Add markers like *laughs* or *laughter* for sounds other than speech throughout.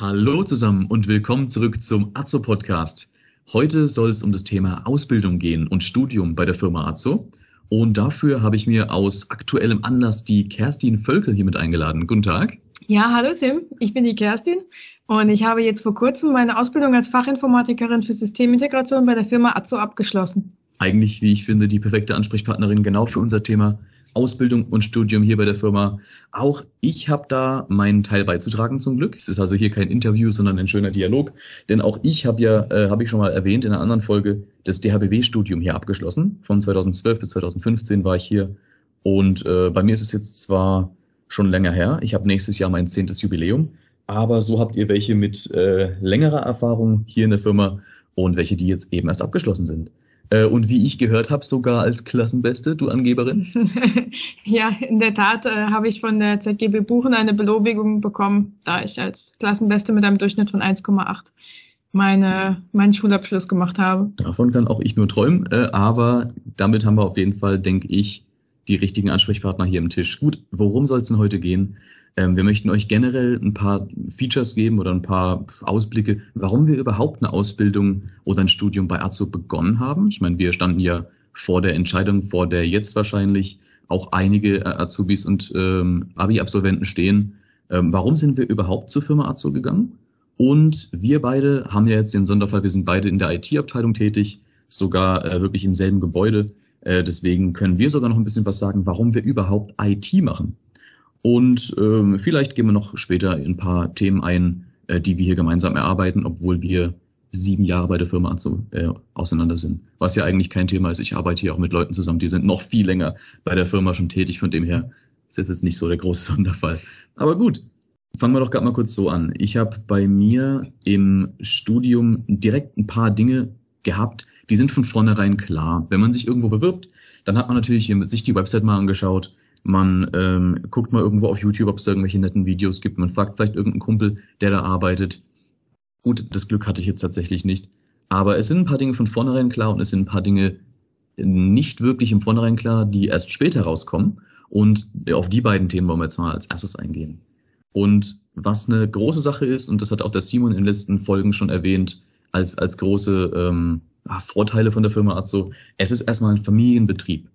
Hallo zusammen und willkommen zurück zum Azo Podcast. Heute soll es um das Thema Ausbildung gehen und Studium bei der Firma Azo. Und dafür habe ich mir aus aktuellem Anlass die Kerstin Völkel hier mit eingeladen. Guten Tag. Ja, hallo Tim, ich bin die Kerstin und ich habe jetzt vor kurzem meine Ausbildung als Fachinformatikerin für Systemintegration bei der Firma Azo abgeschlossen. Eigentlich, wie ich finde, die perfekte Ansprechpartnerin genau für unser Thema Ausbildung und Studium hier bei der Firma. Auch ich habe da meinen Teil beizutragen zum Glück. Es ist also hier kein Interview, sondern ein schöner Dialog. Denn auch ich habe ja, äh, habe ich schon mal erwähnt in einer anderen Folge, das DHBW-Studium hier abgeschlossen. Von 2012 bis 2015 war ich hier. Und äh, bei mir ist es jetzt zwar schon länger her. Ich habe nächstes Jahr mein zehntes Jubiläum. Aber so habt ihr welche mit äh, längerer Erfahrung hier in der Firma und welche, die jetzt eben erst abgeschlossen sind. Äh, und wie ich gehört habe, sogar als Klassenbeste, du Angeberin? *laughs* ja, in der Tat äh, habe ich von der ZGB Buchen eine Belobigung bekommen, da ich als Klassenbeste mit einem Durchschnitt von 1,8 meine, meinen Schulabschluss gemacht habe. Davon kann auch ich nur träumen, äh, aber damit haben wir auf jeden Fall, denke ich, die richtigen Ansprechpartner hier am Tisch. Gut, worum soll es denn heute gehen? Ähm, wir möchten euch generell ein paar Features geben oder ein paar Ausblicke, warum wir überhaupt eine Ausbildung oder ein Studium bei Azo begonnen haben. Ich meine, wir standen ja vor der Entscheidung, vor der jetzt wahrscheinlich auch einige äh, Azubis und ähm, Abi-Absolventen stehen. Ähm, warum sind wir überhaupt zur Firma Azo gegangen? Und wir beide haben ja jetzt den Sonderfall, wir sind beide in der IT-Abteilung tätig, sogar äh, wirklich im selben Gebäude. Äh, deswegen können wir sogar noch ein bisschen was sagen, warum wir überhaupt IT machen. Und ähm, vielleicht gehen wir noch später in ein paar Themen ein, äh, die wir hier gemeinsam erarbeiten, obwohl wir sieben Jahre bei der Firma also, äh, auseinander sind. Was ja eigentlich kein Thema ist. Ich arbeite hier auch mit Leuten zusammen, die sind noch viel länger bei der Firma schon tätig. Von dem her ist das jetzt nicht so der große *laughs* Sonderfall. Aber gut, fangen wir doch gerade mal kurz so an. Ich habe bei mir im Studium direkt ein paar Dinge gehabt, die sind von vornherein klar. Wenn man sich irgendwo bewirbt, dann hat man natürlich hier mit sich die Website mal angeschaut, man ähm, guckt mal irgendwo auf YouTube, ob es da irgendwelche netten Videos gibt. Man fragt vielleicht irgendeinen Kumpel, der da arbeitet. Gut, das Glück hatte ich jetzt tatsächlich nicht. Aber es sind ein paar Dinge von vornherein klar und es sind ein paar Dinge nicht wirklich im Vornherein klar, die erst später rauskommen. Und auf die beiden Themen wollen wir jetzt mal als erstes eingehen. Und was eine große Sache ist, und das hat auch der Simon in den letzten Folgen schon erwähnt, als, als große ähm, Vorteile von der Firma Azo, es ist erstmal ein Familienbetrieb.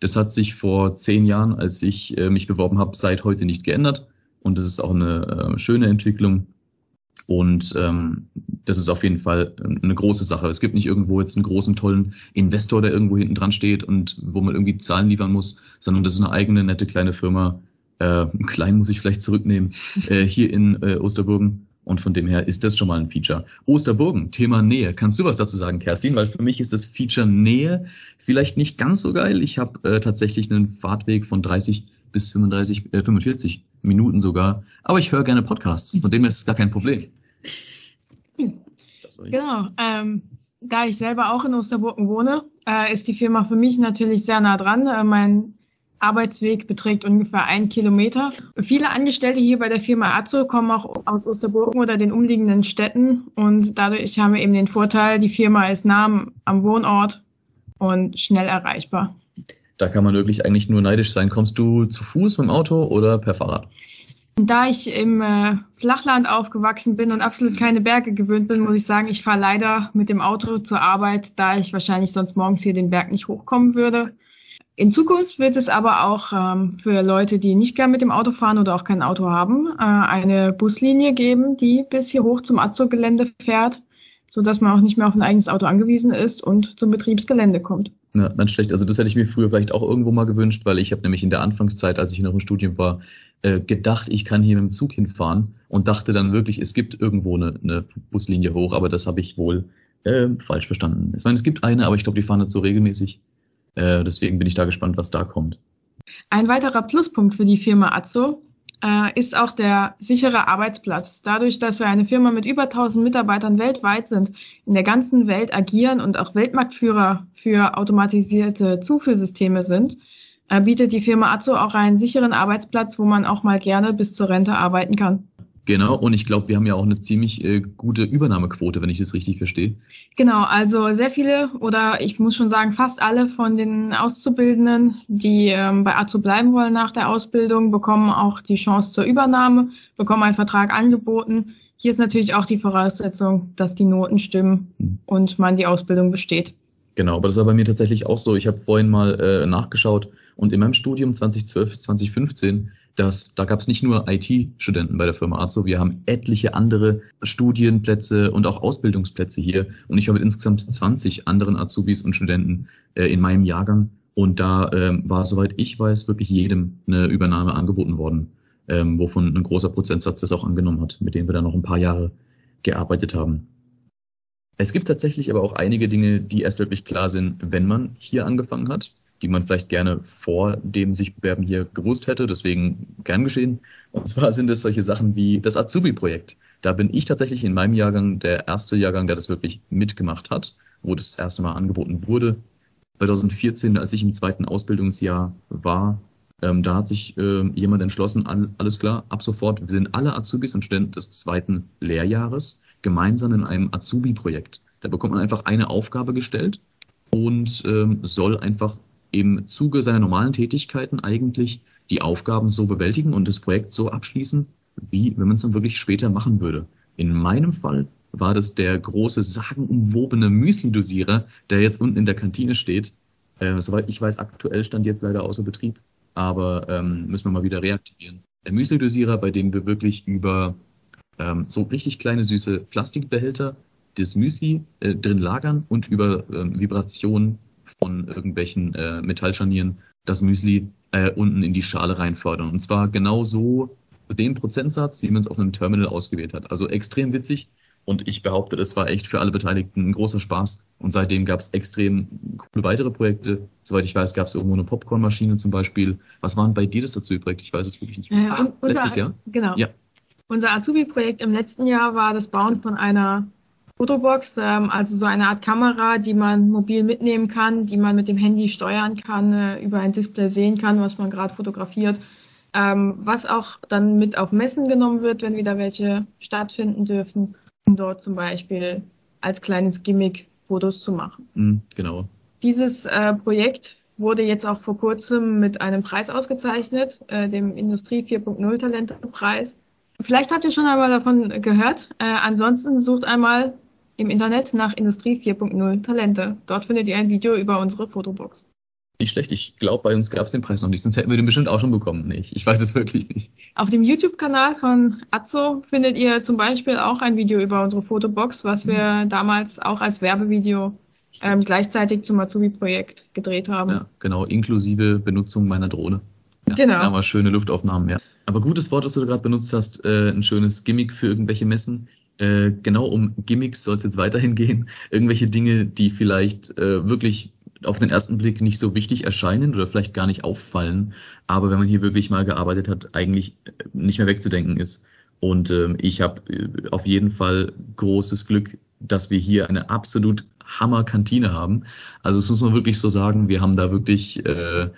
Das hat sich vor zehn Jahren, als ich äh, mich beworben habe, seit heute nicht geändert. Und das ist auch eine äh, schöne Entwicklung. Und ähm, das ist auf jeden Fall ähm, eine große Sache. Es gibt nicht irgendwo jetzt einen großen, tollen Investor, der irgendwo hinten dran steht und wo man irgendwie Zahlen liefern muss, sondern das ist eine eigene, nette kleine Firma. Äh, *laughs* klein muss ich vielleicht zurücknehmen, äh, hier in äh, Osterburgen. Und von dem her ist das schon mal ein Feature. Osterburgen, Thema Nähe. Kannst du was dazu sagen, Kerstin? Weil für mich ist das Feature Nähe vielleicht nicht ganz so geil. Ich habe äh, tatsächlich einen Fahrtweg von 30 bis 35, äh, 45 Minuten sogar. Aber ich höre gerne Podcasts. Von dem her ist es gar kein Problem. *laughs* Genau. Ähm, da ich selber auch in Osterburgen wohne, äh, ist die Firma für mich natürlich sehr nah dran. Äh, mein Arbeitsweg beträgt ungefähr ein Kilometer. Viele Angestellte hier bei der Firma Azo kommen auch aus Osterburgen oder den umliegenden Städten und dadurch haben wir eben den Vorteil, die Firma ist nah am Wohnort und schnell erreichbar. Da kann man wirklich eigentlich nur neidisch sein. Kommst du zu Fuß mit dem Auto oder per Fahrrad? Da ich im äh, Flachland aufgewachsen bin und absolut keine Berge gewöhnt bin, muss ich sagen, ich fahre leider mit dem Auto zur Arbeit, da ich wahrscheinlich sonst morgens hier den Berg nicht hochkommen würde. In Zukunft wird es aber auch ähm, für Leute, die nicht gern mit dem Auto fahren oder auch kein Auto haben, äh, eine Buslinie geben, die bis hier hoch zum Azog-Gelände fährt, so dass man auch nicht mehr auf ein eigenes Auto angewiesen ist und zum Betriebsgelände kommt. Ja, dann schlecht. Also das hätte ich mir früher vielleicht auch irgendwo mal gewünscht, weil ich habe nämlich in der Anfangszeit, als ich noch im Studium war, äh, gedacht, ich kann hier mit dem Zug hinfahren und dachte dann wirklich, es gibt irgendwo eine, eine Buslinie hoch, aber das habe ich wohl äh, falsch verstanden. Ich meine, es gibt eine, aber ich glaube, die fahren nicht so regelmäßig. Äh, deswegen bin ich da gespannt, was da kommt. Ein weiterer Pluspunkt für die Firma Azzo äh, ist auch der sichere Arbeitsplatz. Dadurch, dass wir eine Firma mit über 1000 Mitarbeitern weltweit sind, in der ganzen Welt agieren und auch Weltmarktführer für automatisierte Zuführsysteme sind, äh, bietet die Firma Azzo auch einen sicheren Arbeitsplatz, wo man auch mal gerne bis zur Rente arbeiten kann. Genau, und ich glaube, wir haben ja auch eine ziemlich äh, gute Übernahmequote, wenn ich das richtig verstehe. Genau, also sehr viele oder ich muss schon sagen, fast alle von den Auszubildenden, die ähm, bei AZU bleiben wollen nach der Ausbildung, bekommen auch die Chance zur Übernahme, bekommen einen Vertrag angeboten. Hier ist natürlich auch die Voraussetzung, dass die Noten stimmen mhm. und man die Ausbildung besteht. Genau, aber das war bei mir tatsächlich auch so. Ich habe vorhin mal äh, nachgeschaut und in meinem Studium 2012 bis 2015, das, da gab es nicht nur IT-Studenten bei der Firma Azo, wir haben etliche andere Studienplätze und auch Ausbildungsplätze hier. Und ich habe insgesamt 20 anderen Azubis und Studenten äh, in meinem Jahrgang. Und da ähm, war, soweit ich weiß, wirklich jedem eine Übernahme angeboten worden ähm, wovon ein großer Prozentsatz das auch angenommen hat, mit denen wir dann noch ein paar Jahre gearbeitet haben. Es gibt tatsächlich aber auch einige Dinge, die erst wirklich klar sind, wenn man hier angefangen hat, die man vielleicht gerne vor dem sich bewerben hier gewusst hätte, deswegen gern geschehen. Und zwar sind es solche Sachen wie das Azubi-Projekt. Da bin ich tatsächlich in meinem Jahrgang der erste Jahrgang, der das wirklich mitgemacht hat, wo das, erste Mal angeboten wurde. 2014, als ich im zweiten Ausbildungsjahr war, ähm, da hat sich äh, jemand entschlossen, all, alles klar, ab sofort, wir sind alle Azubis und Studenten des zweiten Lehrjahres gemeinsam in einem Azubi-Projekt. Da bekommt man einfach eine Aufgabe gestellt und ähm, soll einfach im Zuge seiner normalen Tätigkeiten eigentlich die Aufgaben so bewältigen und das Projekt so abschließen, wie wenn man es dann wirklich später machen würde. In meinem Fall war das der große sagenumwobene Müsli-Dosierer, der jetzt unten in der Kantine steht. Äh, soweit ich weiß, aktuell stand jetzt leider außer Betrieb aber ähm, müssen wir mal wieder reaktivieren. Der Müsli-Dosierer, bei dem wir wirklich über ähm, so richtig kleine süße Plastikbehälter das Müsli äh, drin lagern und über ähm, Vibration von irgendwelchen äh, Metallscharnieren das Müsli äh, unten in die Schale reinfördern. Und zwar genau so zu dem Prozentsatz, wie man es auf einem Terminal ausgewählt hat. Also extrem witzig. Und ich behaupte, das war echt für alle Beteiligten ein großer Spaß. Und seitdem gab es extrem coole weitere Projekte. Soweit ich weiß, gab es irgendwo eine Popcornmaschine zum Beispiel. Was waren bei dir das Azubi-Projekt? Ich weiß es wirklich nicht mehr. Äh, ah, letztes Jahr? Genau. Ja. Unser Azubi-Projekt im letzten Jahr war das Bauen von einer Fotobox, ähm, also so eine Art Kamera, die man mobil mitnehmen kann, die man mit dem Handy steuern kann, äh, über ein Display sehen kann, was man gerade fotografiert. Ähm, was auch dann mit auf Messen genommen wird, wenn wieder welche stattfinden dürfen um dort zum Beispiel als kleines Gimmick Fotos zu machen. Mhm, genau. Dieses äh, Projekt wurde jetzt auch vor kurzem mit einem Preis ausgezeichnet, äh, dem Industrie 4.0 Talente-Preis. Vielleicht habt ihr schon einmal davon gehört. Äh, ansonsten sucht einmal im Internet nach Industrie 4.0 Talente. Dort findet ihr ein Video über unsere Fotobox. Nicht schlecht. Ich glaube, bei uns gab es den Preis noch nicht, sonst hätten wir den bestimmt auch schon bekommen. Nee, ich weiß es wirklich nicht. Auf dem YouTube-Kanal von Azzo findet ihr zum Beispiel auch ein Video über unsere Fotobox, was wir mhm. damals auch als Werbevideo ähm, gleichzeitig zum Azubi-Projekt gedreht haben. Ja, genau, inklusive Benutzung meiner Drohne. Ja, genau. Aber schöne Luftaufnahmen, ja. Aber gutes Wort, was du gerade benutzt hast, äh, ein schönes Gimmick für irgendwelche Messen. Äh, genau um Gimmicks soll es jetzt weiterhin gehen. Irgendwelche Dinge, die vielleicht äh, wirklich auf den ersten Blick nicht so wichtig erscheinen oder vielleicht gar nicht auffallen, aber wenn man hier wirklich mal gearbeitet hat, eigentlich äh, nicht mehr wegzudenken ist. Und ähm, ich habe äh, auf jeden Fall großes Glück, dass wir hier eine absolut Hammer-Kantine haben. Also das muss man wirklich so sagen, wir haben da wirklich äh,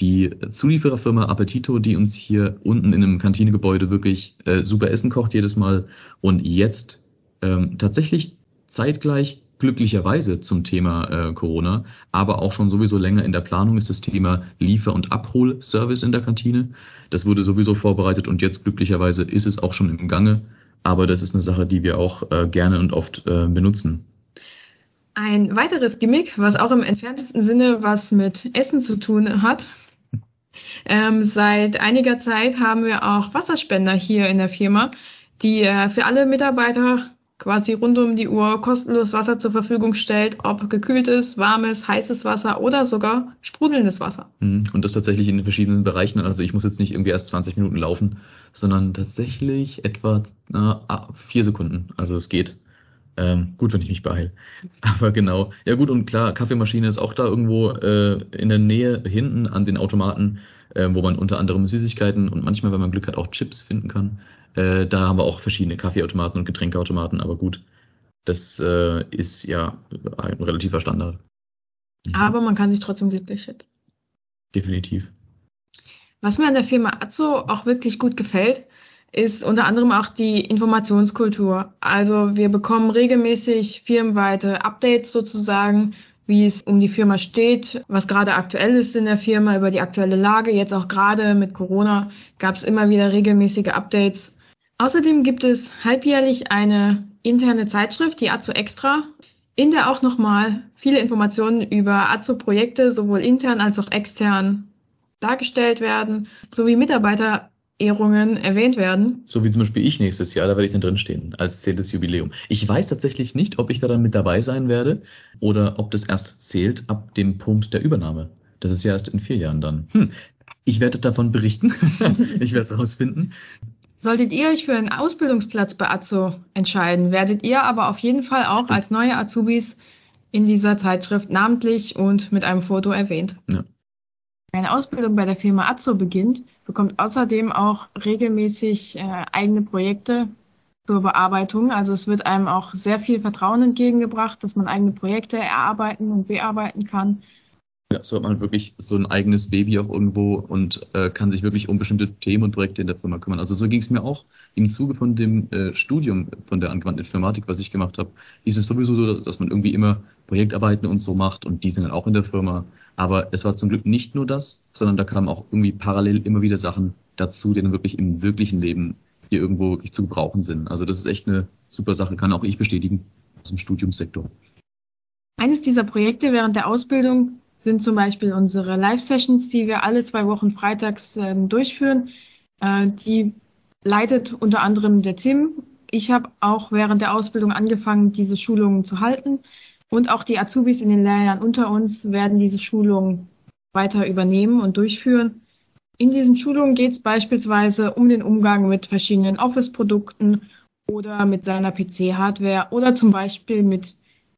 die Zuliefererfirma Appetito, die uns hier unten in einem Kantinegebäude wirklich äh, super Essen kocht jedes Mal und jetzt ähm, tatsächlich zeitgleich glücklicherweise zum Thema äh, Corona, aber auch schon sowieso länger in der Planung ist das Thema Liefer- und Abholservice in der Kantine. Das wurde sowieso vorbereitet und jetzt glücklicherweise ist es auch schon im Gange. Aber das ist eine Sache, die wir auch äh, gerne und oft äh, benutzen. Ein weiteres Gimmick, was auch im entferntesten Sinne was mit Essen zu tun hat. Ähm, seit einiger Zeit haben wir auch Wasserspender hier in der Firma, die äh, für alle Mitarbeiter quasi rund um die Uhr kostenlos Wasser zur Verfügung stellt, ob gekühltes, warmes, heißes Wasser oder sogar sprudelndes Wasser. Mhm. Und das tatsächlich in den verschiedenen Bereichen. Also ich muss jetzt nicht irgendwie erst 20 Minuten laufen, sondern tatsächlich etwa ah, vier Sekunden. Also es geht. Ähm, gut, wenn ich mich beeile. *laughs* Aber genau. Ja gut, und klar, Kaffeemaschine ist auch da irgendwo äh, in der Nähe hinten an den Automaten, äh, wo man unter anderem Süßigkeiten und manchmal, wenn man Glück hat, auch Chips finden kann. Äh, da haben wir auch verschiedene Kaffeeautomaten und Getränkeautomaten, aber gut, das äh, ist ja ein relativer Standard. Mhm. Aber man kann sich trotzdem glücklich schätzen. Definitiv. Was mir an der Firma Azzo auch wirklich gut gefällt, ist unter anderem auch die Informationskultur. Also wir bekommen regelmäßig firmenweite Updates sozusagen, wie es um die Firma steht, was gerade aktuell ist in der Firma, über die aktuelle Lage. Jetzt auch gerade mit Corona gab es immer wieder regelmäßige Updates Außerdem gibt es halbjährlich eine interne Zeitschrift, die Azo Extra, in der auch nochmal viele Informationen über Azo-Projekte sowohl intern als auch extern dargestellt werden, sowie Mitarbeiterehrungen erwähnt werden. So wie zum Beispiel ich nächstes Jahr, da werde ich dann drinstehen als zehntes Jubiläum. Ich weiß tatsächlich nicht, ob ich da dann mit dabei sein werde oder ob das erst zählt ab dem Punkt der Übernahme. Das ist ja erst in vier Jahren dann. Hm. Ich werde davon berichten. *laughs* ich werde es herausfinden. Solltet ihr euch für einen Ausbildungsplatz bei Azo entscheiden, werdet ihr aber auf jeden Fall auch als neue Azubis in dieser Zeitschrift namentlich und mit einem Foto erwähnt. Ja. Eine Ausbildung bei der Firma Azo beginnt, bekommt außerdem auch regelmäßig äh, eigene Projekte zur Bearbeitung. Also es wird einem auch sehr viel Vertrauen entgegengebracht, dass man eigene Projekte erarbeiten und bearbeiten kann. Ja, so hat man wirklich so ein eigenes Baby auch irgendwo und äh, kann sich wirklich um bestimmte Themen und Projekte in der Firma kümmern. Also so ging es mir auch im Zuge von dem äh, Studium von der angewandten Informatik, was ich gemacht habe. Ist es sowieso so, dass man irgendwie immer Projektarbeiten und so macht und die sind dann auch in der Firma. Aber es war zum Glück nicht nur das, sondern da kamen auch irgendwie parallel immer wieder Sachen dazu, die dann wirklich im wirklichen Leben hier irgendwo wirklich zu gebrauchen sind. Also das ist echt eine super Sache, kann auch ich bestätigen aus dem Studiumssektor. Eines dieser Projekte während der Ausbildung sind zum Beispiel unsere Live-Sessions, die wir alle zwei Wochen freitags äh, durchführen. Äh, die leitet unter anderem der Tim. Ich habe auch während der Ausbildung angefangen, diese Schulungen zu halten. Und auch die Azubis in den Lehrjahren unter uns werden diese Schulungen weiter übernehmen und durchführen. In diesen Schulungen geht es beispielsweise um den Umgang mit verschiedenen Office-Produkten oder mit seiner PC-Hardware oder zum Beispiel mit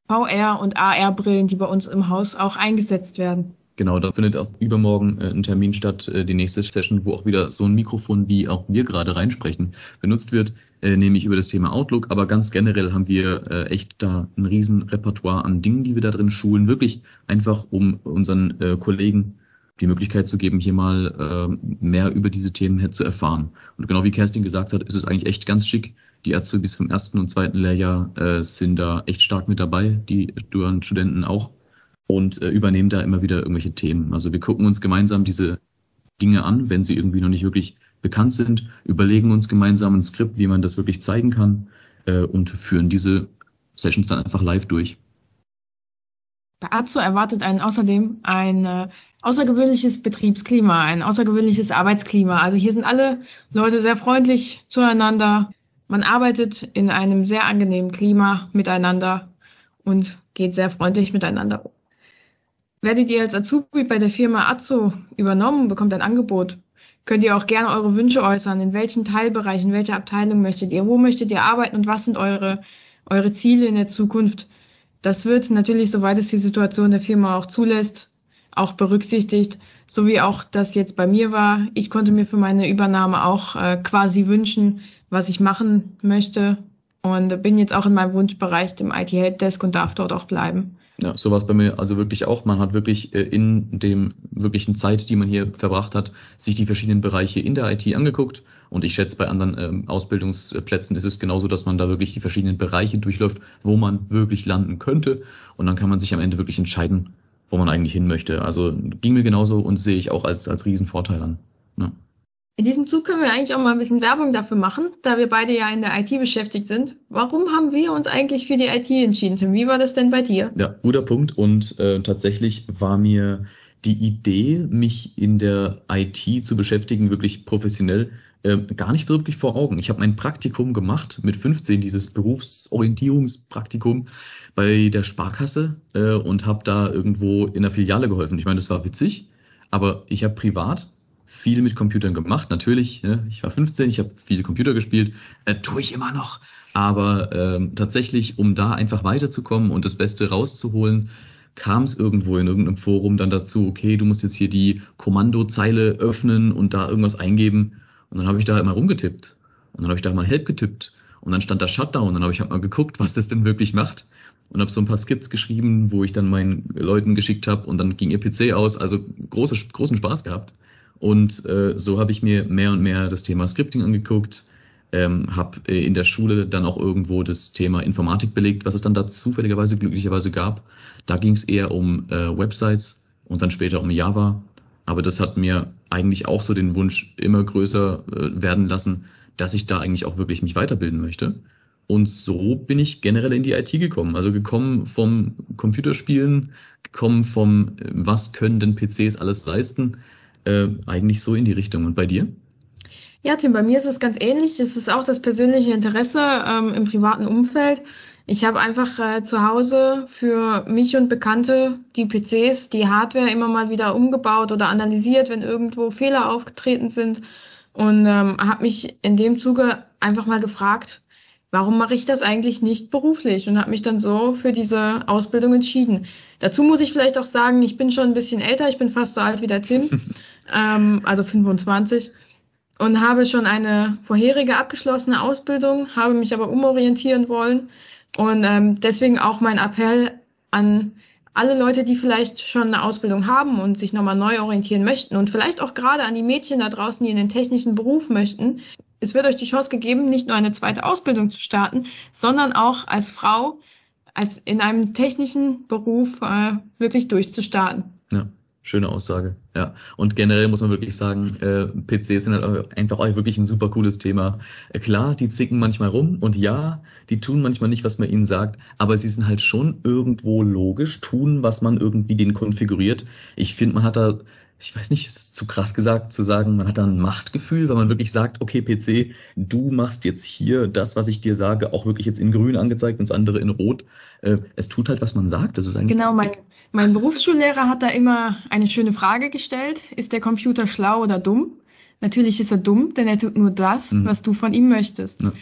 VR- und AR-Brillen, die bei uns im Haus auch eingesetzt werden. Genau, da findet auch übermorgen äh, ein Termin statt, äh, die nächste Session, wo auch wieder so ein Mikrofon, wie auch wir gerade reinsprechen, benutzt wird, äh, nämlich über das Thema Outlook. Aber ganz generell haben wir äh, echt da ein riesen Repertoire an Dingen, die wir da drin schulen, wirklich einfach, um unseren äh, Kollegen die Möglichkeit zu geben, hier mal äh, mehr über diese Themen zu erfahren. Und genau wie Kerstin gesagt hat, ist es eigentlich echt ganz schick, die Azubis vom ersten und zweiten Lehrjahr äh, sind da echt stark mit dabei, die dualen Studenten auch und äh, übernehmen da immer wieder irgendwelche Themen. Also wir gucken uns gemeinsam diese Dinge an, wenn sie irgendwie noch nicht wirklich bekannt sind, überlegen uns gemeinsam ein Skript, wie man das wirklich zeigen kann äh, und führen diese Sessions dann einfach live durch. Bei Azo erwartet einen außerdem ein äh, außergewöhnliches Betriebsklima, ein außergewöhnliches Arbeitsklima. Also hier sind alle Leute sehr freundlich zueinander, man arbeitet in einem sehr angenehmen Klima miteinander und geht sehr freundlich miteinander um. Werdet ihr als Azubi bei der Firma Azo übernommen, bekommt ein Angebot, könnt ihr auch gerne eure Wünsche äußern. In welchen Teilbereichen, in welcher Abteilung möchtet ihr, wo möchtet ihr arbeiten und was sind eure, eure Ziele in der Zukunft? Das wird natürlich, soweit es die Situation der Firma auch zulässt, auch berücksichtigt, so wie auch das jetzt bei mir war. Ich konnte mir für meine Übernahme auch äh, quasi wünschen, was ich machen möchte und bin jetzt auch in meinem Wunschbereich dem IT Helpdesk und darf dort auch bleiben. Ja, so war es bei mir also wirklich auch. Man hat wirklich äh, in dem wirklichen Zeit, die man hier verbracht hat, sich die verschiedenen Bereiche in der IT angeguckt. Und ich schätze, bei anderen ähm, Ausbildungsplätzen ist es genauso, dass man da wirklich die verschiedenen Bereiche durchläuft, wo man wirklich landen könnte. Und dann kann man sich am Ende wirklich entscheiden, wo man eigentlich hin möchte. Also ging mir genauso und sehe ich auch als, als Riesenvorteil an. Ja. In diesem Zug können wir eigentlich auch mal ein bisschen Werbung dafür machen, da wir beide ja in der IT beschäftigt sind. Warum haben wir uns eigentlich für die IT entschieden, Tim? Wie war das denn bei dir? Ja, guter Punkt. Und äh, tatsächlich war mir die Idee, mich in der IT zu beschäftigen, wirklich professionell, äh, gar nicht wirklich vor Augen. Ich habe mein Praktikum gemacht mit 15, dieses Berufsorientierungspraktikum bei der Sparkasse äh, und habe da irgendwo in der Filiale geholfen. Ich meine, das war witzig, aber ich habe privat viel mit Computern gemacht. Natürlich, ne? ich war 15, ich habe viele Computer gespielt, äh, tue ich immer noch. Aber ähm, tatsächlich, um da einfach weiterzukommen und das Beste rauszuholen, kam es irgendwo in irgendeinem Forum dann dazu, okay, du musst jetzt hier die Kommandozeile öffnen und da irgendwas eingeben. Und dann habe ich da immer rumgetippt. Und dann habe ich da mal Help getippt. Und dann stand da Shutdown. Und dann habe ich halt mal geguckt, was das denn wirklich macht. Und habe so ein paar Skripts geschrieben, wo ich dann meinen Leuten geschickt habe. Und dann ging ihr PC aus. Also große, großen Spaß gehabt. Und äh, so habe ich mir mehr und mehr das Thema Scripting angeguckt, ähm, habe äh, in der Schule dann auch irgendwo das Thema Informatik belegt, was es dann da zufälligerweise glücklicherweise gab. Da ging es eher um äh, Websites und dann später um Java. Aber das hat mir eigentlich auch so den Wunsch immer größer äh, werden lassen, dass ich da eigentlich auch wirklich mich weiterbilden möchte. Und so bin ich generell in die IT gekommen. Also gekommen vom Computerspielen, gekommen vom, äh, was können denn PCs alles leisten, äh, eigentlich so in die Richtung. Und bei dir? Ja, Tim, bei mir ist es ganz ähnlich. Es ist auch das persönliche Interesse ähm, im privaten Umfeld. Ich habe einfach äh, zu Hause für mich und Bekannte die PCs, die Hardware immer mal wieder umgebaut oder analysiert, wenn irgendwo Fehler aufgetreten sind. Und ähm, habe mich in dem Zuge einfach mal gefragt, warum mache ich das eigentlich nicht beruflich? Und habe mich dann so für diese Ausbildung entschieden. Dazu muss ich vielleicht auch sagen, ich bin schon ein bisschen älter, ich bin fast so alt wie der Tim, *laughs* ähm, also 25 und habe schon eine vorherige abgeschlossene Ausbildung, habe mich aber umorientieren wollen. Und ähm, deswegen auch mein Appell an alle Leute, die vielleicht schon eine Ausbildung haben und sich nochmal neu orientieren möchten und vielleicht auch gerade an die Mädchen da draußen, die in den technischen Beruf möchten. Es wird euch die Chance gegeben, nicht nur eine zweite Ausbildung zu starten, sondern auch als Frau, als in einem technischen Beruf äh, wirklich durchzustarten. Ja. Schöne Aussage, ja. Und generell muss man wirklich sagen, äh, PCs sind halt einfach auch wirklich ein super cooles Thema. Äh, klar, die zicken manchmal rum und ja, die tun manchmal nicht, was man ihnen sagt, aber sie sind halt schon irgendwo logisch, tun, was man irgendwie den konfiguriert. Ich finde, man hat da ich weiß nicht, ist es zu krass gesagt zu sagen, man hat da ein Machtgefühl, weil man wirklich sagt, okay, PC, du machst jetzt hier das, was ich dir sage, auch wirklich jetzt in grün angezeigt und das andere in rot. Äh, es tut halt, was man sagt. Das ist eigentlich genau, mein, mein Berufsschullehrer hat da immer eine schöne Frage gestellt. Ist der Computer schlau oder dumm? Natürlich ist er dumm, denn er tut nur das, mhm. was du von ihm möchtest. Ja.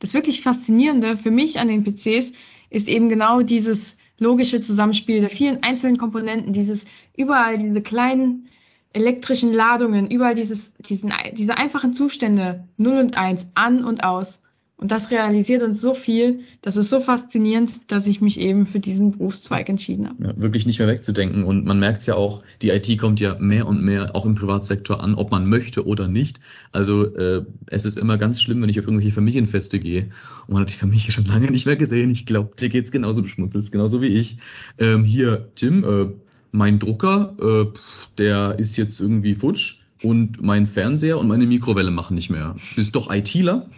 Das wirklich Faszinierende für mich an den PCs ist eben genau dieses logische Zusammenspiel der vielen einzelnen Komponenten, dieses überall diese kleinen elektrischen Ladungen, überall dieses, diesen, diese einfachen Zustände, 0 und 1, an und aus. Und das realisiert uns so viel, das ist so faszinierend, dass ich mich eben für diesen Berufszweig entschieden habe. Ja, wirklich nicht mehr wegzudenken. Und man merkt es ja auch, die IT kommt ja mehr und mehr auch im Privatsektor an, ob man möchte oder nicht. Also äh, es ist immer ganz schlimm, wenn ich auf irgendwelche Familienfeste gehe. Und man hat die Familie schon lange nicht mehr gesehen. Ich glaube, dir geht's genauso beschmutzelt, genauso wie ich. Ähm, hier, Tim, äh, mein Drucker, äh, der ist jetzt irgendwie futsch und mein Fernseher und meine Mikrowelle machen nicht mehr. Bist doch ITler?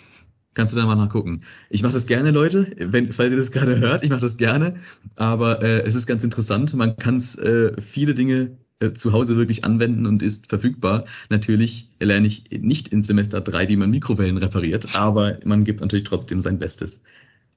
Kannst du da mal nachgucken. Ich mache das gerne, Leute, wenn, falls ihr das gerade hört, ich mache das gerne, aber äh, es ist ganz interessant. Man kann äh, viele Dinge äh, zu Hause wirklich anwenden und ist verfügbar. Natürlich lerne ich nicht in Semester drei, wie man Mikrowellen repariert, aber man gibt natürlich trotzdem sein Bestes.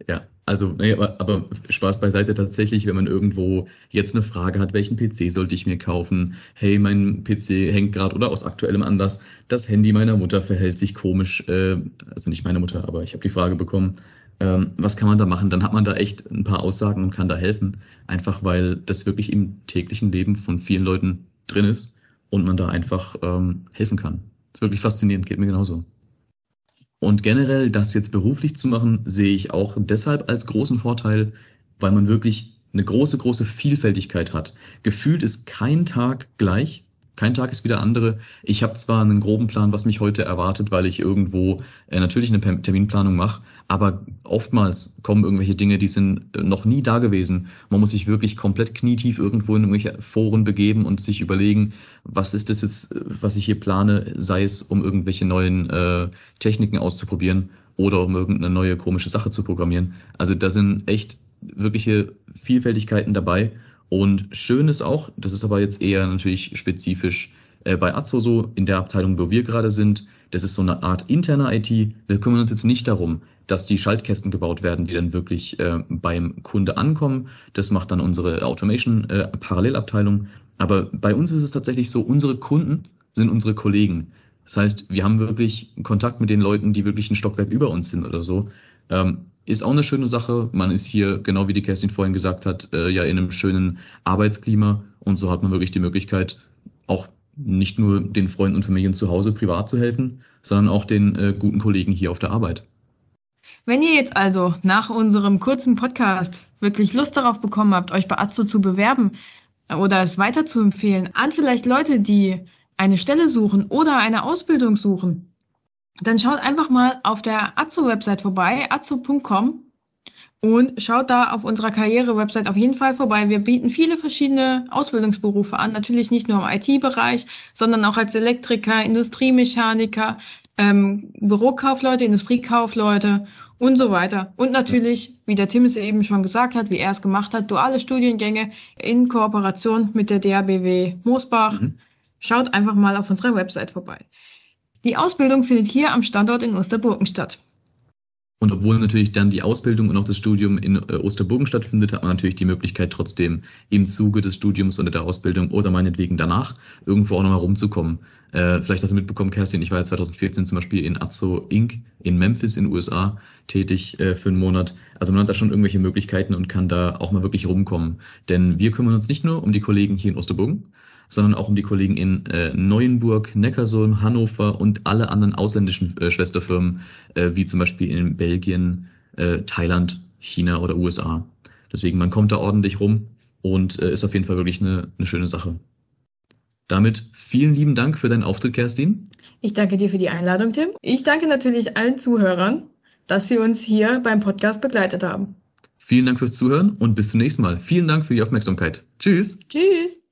Ja, also, nee, aber, aber Spaß beiseite tatsächlich, wenn man irgendwo jetzt eine Frage hat, welchen PC sollte ich mir kaufen? Hey, mein PC hängt gerade oder aus aktuellem Anlass, das Handy meiner Mutter verhält sich komisch, äh, also nicht meine Mutter, aber ich habe die Frage bekommen, ähm, was kann man da machen? Dann hat man da echt ein paar Aussagen und kann da helfen, einfach weil das wirklich im täglichen Leben von vielen Leuten drin ist und man da einfach ähm, helfen kann. Das ist wirklich faszinierend, geht mir genauso. Und generell das jetzt beruflich zu machen, sehe ich auch deshalb als großen Vorteil, weil man wirklich eine große, große Vielfältigkeit hat. Gefühlt ist kein Tag gleich. Kein Tag ist wieder andere. Ich habe zwar einen groben Plan, was mich heute erwartet, weil ich irgendwo äh, natürlich eine Terminplanung mache, aber oftmals kommen irgendwelche Dinge, die sind äh, noch nie da gewesen. Man muss sich wirklich komplett knietief irgendwo in irgendwelche Foren begeben und sich überlegen, was ist das jetzt, äh, was ich hier plane, sei es um irgendwelche neuen äh, Techniken auszuprobieren oder um irgendeine neue komische Sache zu programmieren. Also da sind echt wirkliche Vielfältigkeiten dabei und schön ist auch, das ist aber jetzt eher natürlich spezifisch äh, bei Azzo so, in der Abteilung, wo wir gerade sind, das ist so eine Art interne IT. Wir kümmern uns jetzt nicht darum, dass die Schaltkästen gebaut werden, die dann wirklich äh, beim Kunde ankommen. Das macht dann unsere Automation äh. Aber bei uns ist es tatsächlich so, unsere Kunden sind unsere Kollegen. Das heißt, wir haben wirklich Kontakt mit den Leuten, die wirklich ein Stockwerk über uns sind oder so. Ähm, ist auch eine schöne Sache. Man ist hier, genau wie die Kerstin vorhin gesagt hat, äh, ja in einem schönen Arbeitsklima und so hat man wirklich die Möglichkeit, auch nicht nur den Freunden und Familien zu Hause privat zu helfen, sondern auch den äh, guten Kollegen hier auf der Arbeit. Wenn ihr jetzt also nach unserem kurzen Podcast wirklich Lust darauf bekommen habt, euch bei Azzo zu bewerben oder es weiter zu empfehlen an vielleicht Leute, die eine Stelle suchen oder eine Ausbildung suchen, dann schaut einfach mal auf der Azu-Website vorbei, azu.com und schaut da auf unserer Karriere-Website auf jeden Fall vorbei. Wir bieten viele verschiedene Ausbildungsberufe an, natürlich nicht nur im IT-Bereich, sondern auch als Elektriker, Industriemechaniker, ähm, Bürokaufleute, Industriekaufleute und so weiter. Und natürlich, wie der Tim es eben schon gesagt hat, wie er es gemacht hat, duale Studiengänge in Kooperation mit der DABW Moosbach. Mhm. Schaut einfach mal auf unserer Website vorbei. Die Ausbildung findet hier am Standort in Osterburgen statt. Und obwohl natürlich dann die Ausbildung und auch das Studium in äh, Osterburgen stattfindet, hat man natürlich die Möglichkeit trotzdem im Zuge des Studiums oder der Ausbildung oder meinetwegen danach irgendwo auch nochmal rumzukommen. Äh, vielleicht hast du mitbekommen, Kerstin, ich war ja 2014 zum Beispiel in Azzo Inc. in Memphis in den USA tätig äh, für einen Monat. Also man hat da schon irgendwelche Möglichkeiten und kann da auch mal wirklich rumkommen. Denn wir kümmern uns nicht nur um die Kollegen hier in Osterburgen, sondern auch um die Kollegen in äh, Neuenburg, Neckarsulm, Hannover und alle anderen ausländischen äh, Schwesterfirmen, äh, wie zum Beispiel in Belgien, äh, Thailand, China oder USA. Deswegen, man kommt da ordentlich rum und äh, ist auf jeden Fall wirklich eine, eine schöne Sache. Damit vielen lieben Dank für deinen Auftritt, Kerstin. Ich danke dir für die Einladung, Tim. Ich danke natürlich allen Zuhörern, dass sie uns hier beim Podcast begleitet haben. Vielen Dank fürs Zuhören und bis zum nächsten Mal. Vielen Dank für die Aufmerksamkeit. Tschüss. Tschüss.